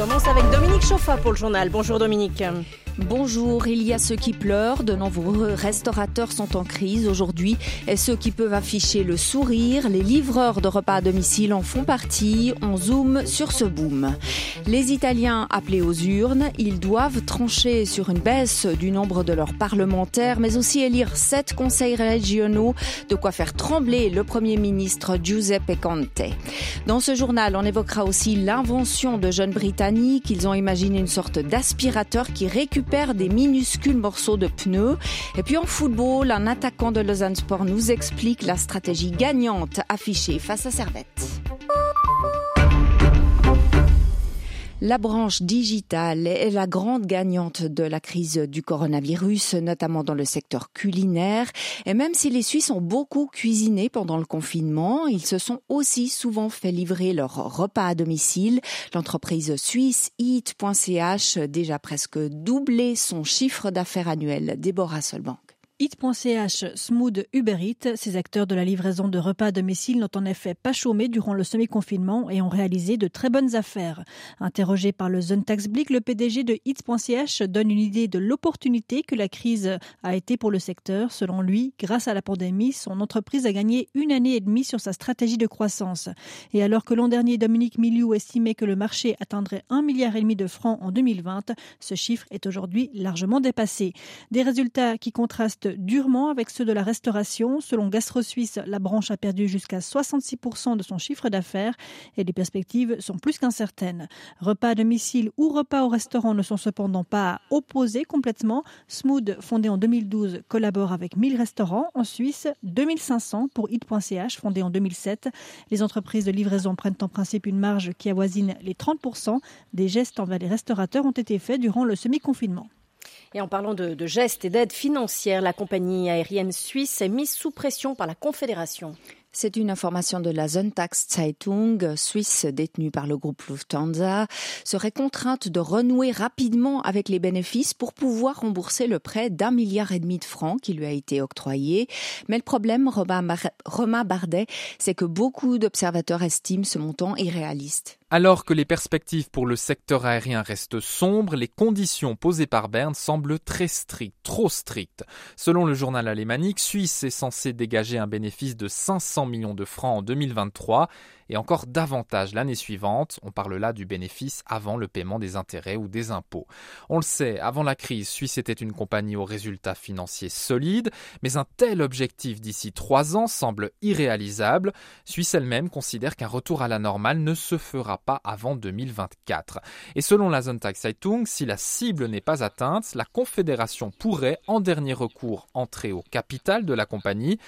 commence avec Dominique Chauffa pour le journal. Bonjour Dominique. Bonjour, il y a ceux qui pleurent, de nombreux restaurateurs sont en crise aujourd'hui et ceux qui peuvent afficher le sourire, les livreurs de repas à domicile en font partie, on zoome sur ce boom. Les Italiens appelés aux urnes, ils doivent trancher sur une baisse du nombre de leurs parlementaires mais aussi élire sept conseils régionaux, de quoi faire trembler le Premier ministre Giuseppe Conte. Dans ce journal, on évoquera aussi l'invention de jeunes Britanniques, ils ont imaginé une sorte d'aspirateur qui récupère des minuscules morceaux de pneus. Et puis en football, un attaquant de Lausanne Sport nous explique la stratégie gagnante affichée face à Servette. La branche digitale est la grande gagnante de la crise du coronavirus, notamment dans le secteur culinaire. Et même si les Suisses ont beaucoup cuisiné pendant le confinement, ils se sont aussi souvent fait livrer leurs repas à domicile. L'entreprise suisse Eat.ch déjà presque doublé son chiffre d'affaires annuel. Déborah Solbank. Hit.ch, Smooth, Uber ces acteurs de la livraison de repas à domicile n'ont en effet pas chômé durant le semi-confinement et ont réalisé de très bonnes affaires. Interrogé par le Blick, le PDG de Hit.ch donne une idée de l'opportunité que la crise a été pour le secteur. Selon lui, grâce à la pandémie, son entreprise a gagné une année et demie sur sa stratégie de croissance. Et alors que l'an dernier, Dominique Miliou estimait que le marché atteindrait un milliard et demi de francs en 2020, ce chiffre est aujourd'hui largement dépassé. Des résultats qui contrastent durement avec ceux de la restauration. Selon Gastro Suisse, la branche a perdu jusqu'à 66% de son chiffre d'affaires et les perspectives sont plus qu'incertaines. Repas à domicile ou repas au restaurant ne sont cependant pas opposés complètement. Smooth, fondé en 2012, collabore avec 1000 restaurants en Suisse, 2500 pour Hit.ch, fondé en 2007. Les entreprises de livraison prennent en principe une marge qui avoisine les 30%. Des gestes envers les restaurateurs ont été faits durant le semi-confinement. Et en parlant de, gestes et d'aides financières, la compagnie aérienne suisse est mise sous pression par la Confédération. C'est une information de la Zeitung, suisse détenue par le groupe Lufthansa, serait contrainte de renouer rapidement avec les bénéfices pour pouvoir rembourser le prêt d'un milliard et demi de francs qui lui a été octroyé. Mais le problème, Romain Bardet, c'est que beaucoup d'observateurs estiment ce montant irréaliste. Alors que les perspectives pour le secteur aérien restent sombres, les conditions posées par Berne semblent très strictes, trop strictes. Selon le journal alémanique, Suisse est censé dégager un bénéfice de 500 millions de francs en 2023 et encore davantage l'année suivante. On parle là du bénéfice avant le paiement des intérêts ou des impôts. On le sait, avant la crise, Suisse était une compagnie aux résultats financiers solides, mais un tel objectif d'ici trois ans semble irréalisable. Suisse elle-même considère qu'un retour à la normale ne se fera pas avant 2024. Et selon la Zeitung, si la cible n'est pas atteinte, la Confédération pourrait, en dernier recours, entrer au capital de la compagnie.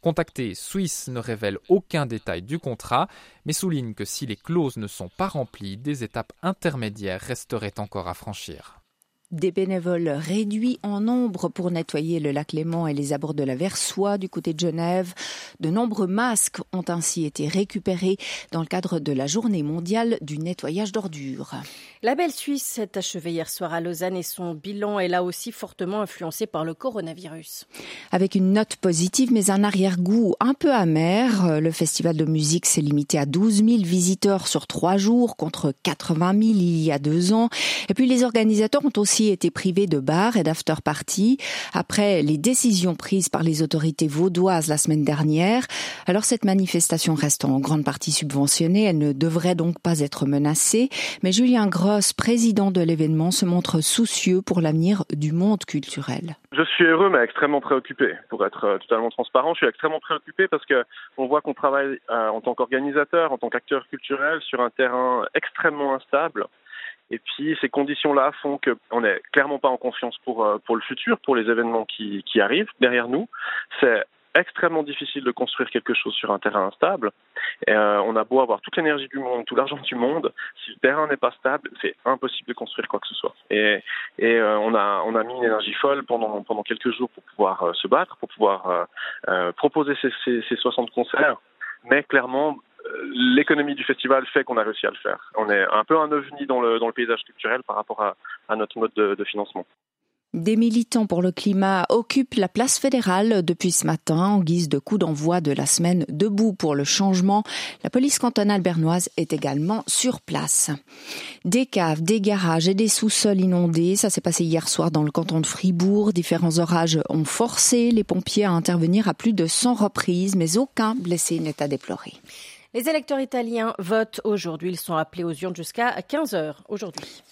Contacté, Swiss ne révèle aucun détail du contrat, mais souligne que si les clauses ne sont pas remplies, des étapes intermédiaires resteraient encore à franchir. Des bénévoles réduits en nombre pour nettoyer le lac Léman et les abords de la Versoix du côté de Genève. De nombreux masques ont ainsi été récupérés dans le cadre de la journée mondiale du nettoyage d'ordures. La belle Suisse s'est achevée hier soir à Lausanne et son bilan est là aussi fortement influencé par le coronavirus. Avec une note positive mais un arrière-goût un peu amer, le festival de musique s'est limité à 12 000 visiteurs sur trois jours contre 80 000 il y a deux ans. Et puis les organisateurs ont aussi été privés de bars et d'after-party après les décisions prises par les autorités vaudoises la semaine dernière. Alors cette manifestation reste en grande partie subventionnée, elle ne devrait donc pas être menacée, mais Julien Gross, président de l'événement, se montre soucieux pour l'avenir du monde culturel. Je suis heureux mais extrêmement préoccupé. Pour être euh, totalement transparent, je suis extrêmement préoccupé parce que on voit qu'on travaille euh, en tant qu'organisateur, en tant qu'acteur culturel sur un terrain extrêmement instable et puis ces conditions-là font qu'on n'est clairement pas en confiance pour euh, pour le futur, pour les événements qui, qui arrivent derrière nous. C'est extrêmement difficile de construire quelque chose sur un terrain instable. Euh, on a beau avoir toute l'énergie du monde, tout l'argent du monde, si le terrain n'est pas stable, c'est impossible de construire quoi que ce soit. Et, et euh, on a on a mis une énergie folle pendant pendant quelques jours pour pouvoir euh, se battre, pour pouvoir proposer ces, ces, ces 60 concerts. Mais clairement, l'économie du festival fait qu'on a réussi à le faire. On est un peu un ovni dans le, paysage culturel par rapport à, à notre mode de, de financement. Des militants pour le climat occupent la place fédérale depuis ce matin en guise de coup d'envoi de la semaine Debout pour le changement. La police cantonale bernoise est également sur place. Des caves, des garages et des sous-sols inondés, ça s'est passé hier soir dans le canton de Fribourg. Différents orages ont forcé les pompiers à intervenir à plus de 100 reprises, mais aucun blessé n'est à déplorer. Les électeurs italiens votent aujourd'hui. Ils sont appelés aux urnes jusqu'à 15 heures aujourd'hui.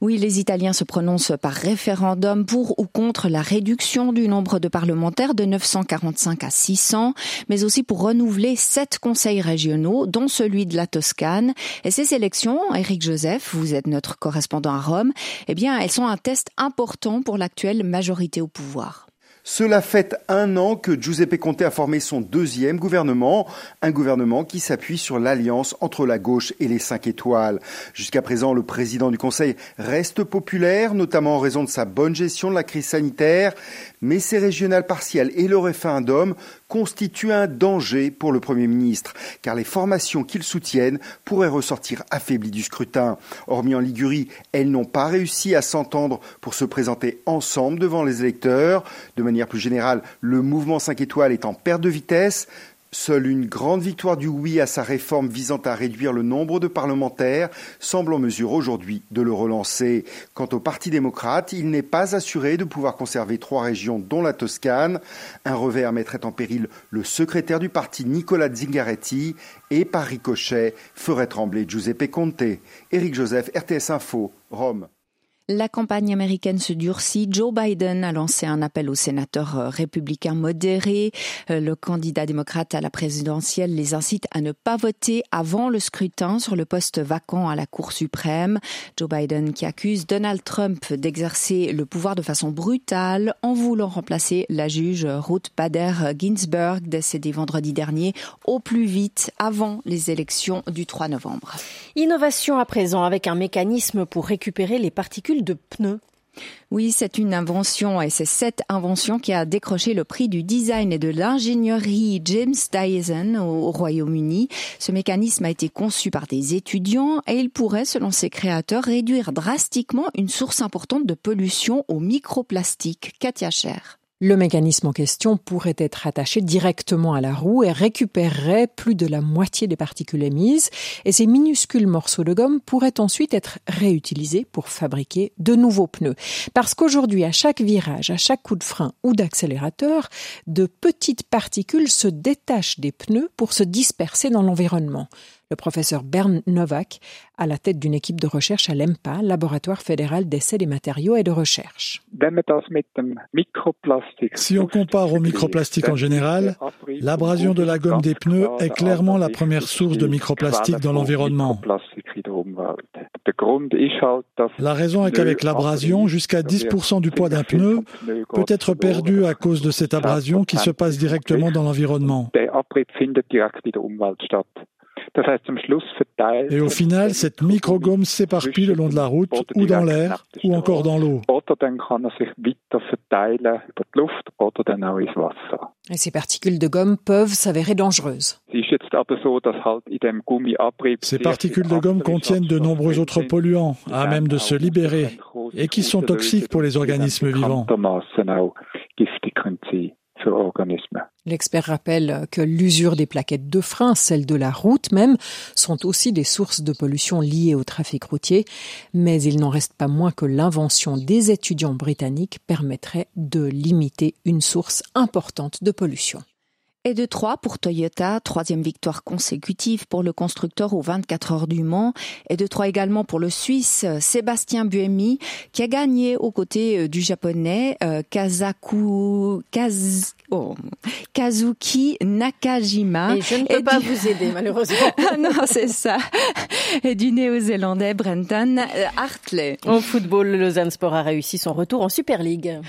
Oui, les Italiens se prononcent par référendum pour ou contre la réduction du nombre de parlementaires de 945 à 600, mais aussi pour renouveler sept conseils régionaux, dont celui de la Toscane. Et ces élections, Éric Joseph, vous êtes notre correspondant à Rome, eh bien, elles sont un test important pour l'actuelle majorité au pouvoir. Cela fait un an que Giuseppe Conte a formé son deuxième gouvernement, un gouvernement qui s'appuie sur l'alliance entre la gauche et les cinq étoiles. Jusqu'à présent, le président du Conseil reste populaire, notamment en raison de sa bonne gestion de la crise sanitaire, mais ces régionales partielles et le référendum constituent un danger pour le Premier ministre, car les formations qu'ils soutiennent pourraient ressortir affaiblies du scrutin. Hormis en Ligurie, elles n'ont pas réussi à s'entendre pour se présenter ensemble devant les électeurs. De manière plus générale, le mouvement 5 étoiles est en perte de vitesse. Seule une grande victoire du oui à sa réforme visant à réduire le nombre de parlementaires semble en mesure aujourd'hui de le relancer. Quant au Parti démocrate, il n'est pas assuré de pouvoir conserver trois régions dont la Toscane. Un revers mettrait en péril le secrétaire du parti Nicolas Zingaretti et par ricochet ferait trembler Giuseppe Conte. Éric Joseph, RTS Info, Rome. La campagne américaine se durcit. Joe Biden a lancé un appel aux sénateurs euh, républicains modérés. Euh, le candidat démocrate à la présidentielle les incite à ne pas voter avant le scrutin sur le poste vacant à la Cour suprême. Joe Biden qui accuse Donald Trump d'exercer le pouvoir de façon brutale en voulant remplacer la juge Ruth Bader Ginsburg décédée vendredi dernier au plus vite avant les élections du 3 novembre. Innovation à présent avec un mécanisme pour récupérer les particules de pneus. Oui, c'est une invention et c'est cette invention qui a décroché le prix du design et de l'ingénierie James Dyson au Royaume-Uni. Ce mécanisme a été conçu par des étudiants et il pourrait, selon ses créateurs, réduire drastiquement une source importante de pollution au microplastique. Katia Cher. Le mécanisme en question pourrait être attaché directement à la roue et récupérerait plus de la moitié des particules émises et ces minuscules morceaux de gomme pourraient ensuite être réutilisés pour fabriquer de nouveaux pneus. Parce qu'aujourd'hui, à chaque virage, à chaque coup de frein ou d'accélérateur, de petites particules se détachent des pneus pour se disperser dans l'environnement le professeur Bern Novak, à la tête d'une équipe de recherche à l'EMPA, Laboratoire fédéral d'essais des matériaux et de recherche. Si on compare au microplastique en général, l'abrasion de la gomme des pneus est clairement la première source de microplastique dans l'environnement. La raison est qu'avec l'abrasion, jusqu'à 10% du poids d'un pneu peut être perdu à cause de cette abrasion qui se passe directement dans l'environnement. Et au final, cette microgomme s'éparpille le long de la route ou dans l'air ou encore dans l'eau. Et ces particules de gomme peuvent s'avérer dangereuses. Ces particules de gomme contiennent de nombreux autres polluants à même de se libérer et qui sont toxiques pour les organismes vivants. L'expert rappelle que l'usure des plaquettes de frein, celles de la route même, sont aussi des sources de pollution liées au trafic routier, mais il n'en reste pas moins que l'invention des étudiants britanniques permettrait de limiter une source importante de pollution et de 3 pour Toyota, troisième victoire consécutive pour le constructeur aux 24 heures du Mans, et de 3 également pour le Suisse Sébastien Buemi, qui a gagné aux côtés euh, du japonais euh, Kazaku, oh, Kazuki Nakajima. Et je ne peux pas vous aider, malheureusement. Ah non, c'est ça. Et du néo-zélandais Brenton Hartley. Au football, le Lausanne Sport a réussi son retour en Super League.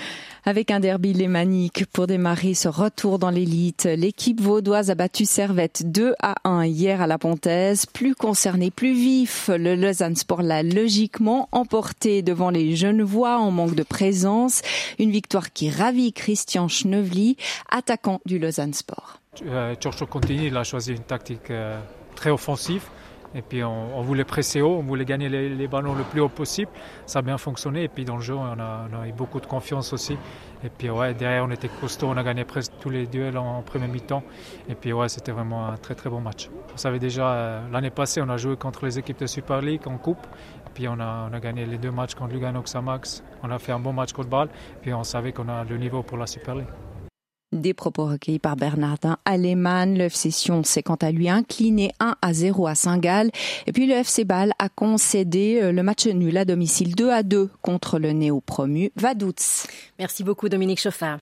Avec un derby lémanique pour démarrer ce retour dans l'élite, l'équipe vaudoise a battu Servette 2 à 1 hier à la Pontaise. Plus concerné, plus vif, le Lausanne Sport l'a logiquement emporté devant les Genevois en manque de présence. Une victoire qui ravit Christian Schnevely, attaquant du Lausanne Sport. Euh, Contini a choisi une tactique euh, très offensive Et puis on, voulait presser haut, on voulait gagner les, ballons le plus haut possible. Ça a bien fonctionné. Et puis dans le jeu, on a, eu beaucoup de confiance aussi. Et puis ouais, derrière, on était costaud, on a gagné presque tous les duels en, premier mi-temps. Et puis ouais, c'était vraiment un très très bon match. On savait déjà, euh, l'année passée, on a joué contre les équipes de Super League en coupe. Et puis on a, on a gagné les deux matchs contre Lugano Xamax. On a fait un bon match contre Bâle. Puis on savait qu'on a le niveau pour la Super League. Des propos recueillis par Bernardin Alemann. Le FC Sion s'est quant à lui incliné 1 à 0 à Saint-Gall. Et puis le FC Bâle a concédé euh, le match nul à domicile 2 à 2 contre le néo-promu Vaduz. Merci beaucoup Dominique Chauffard.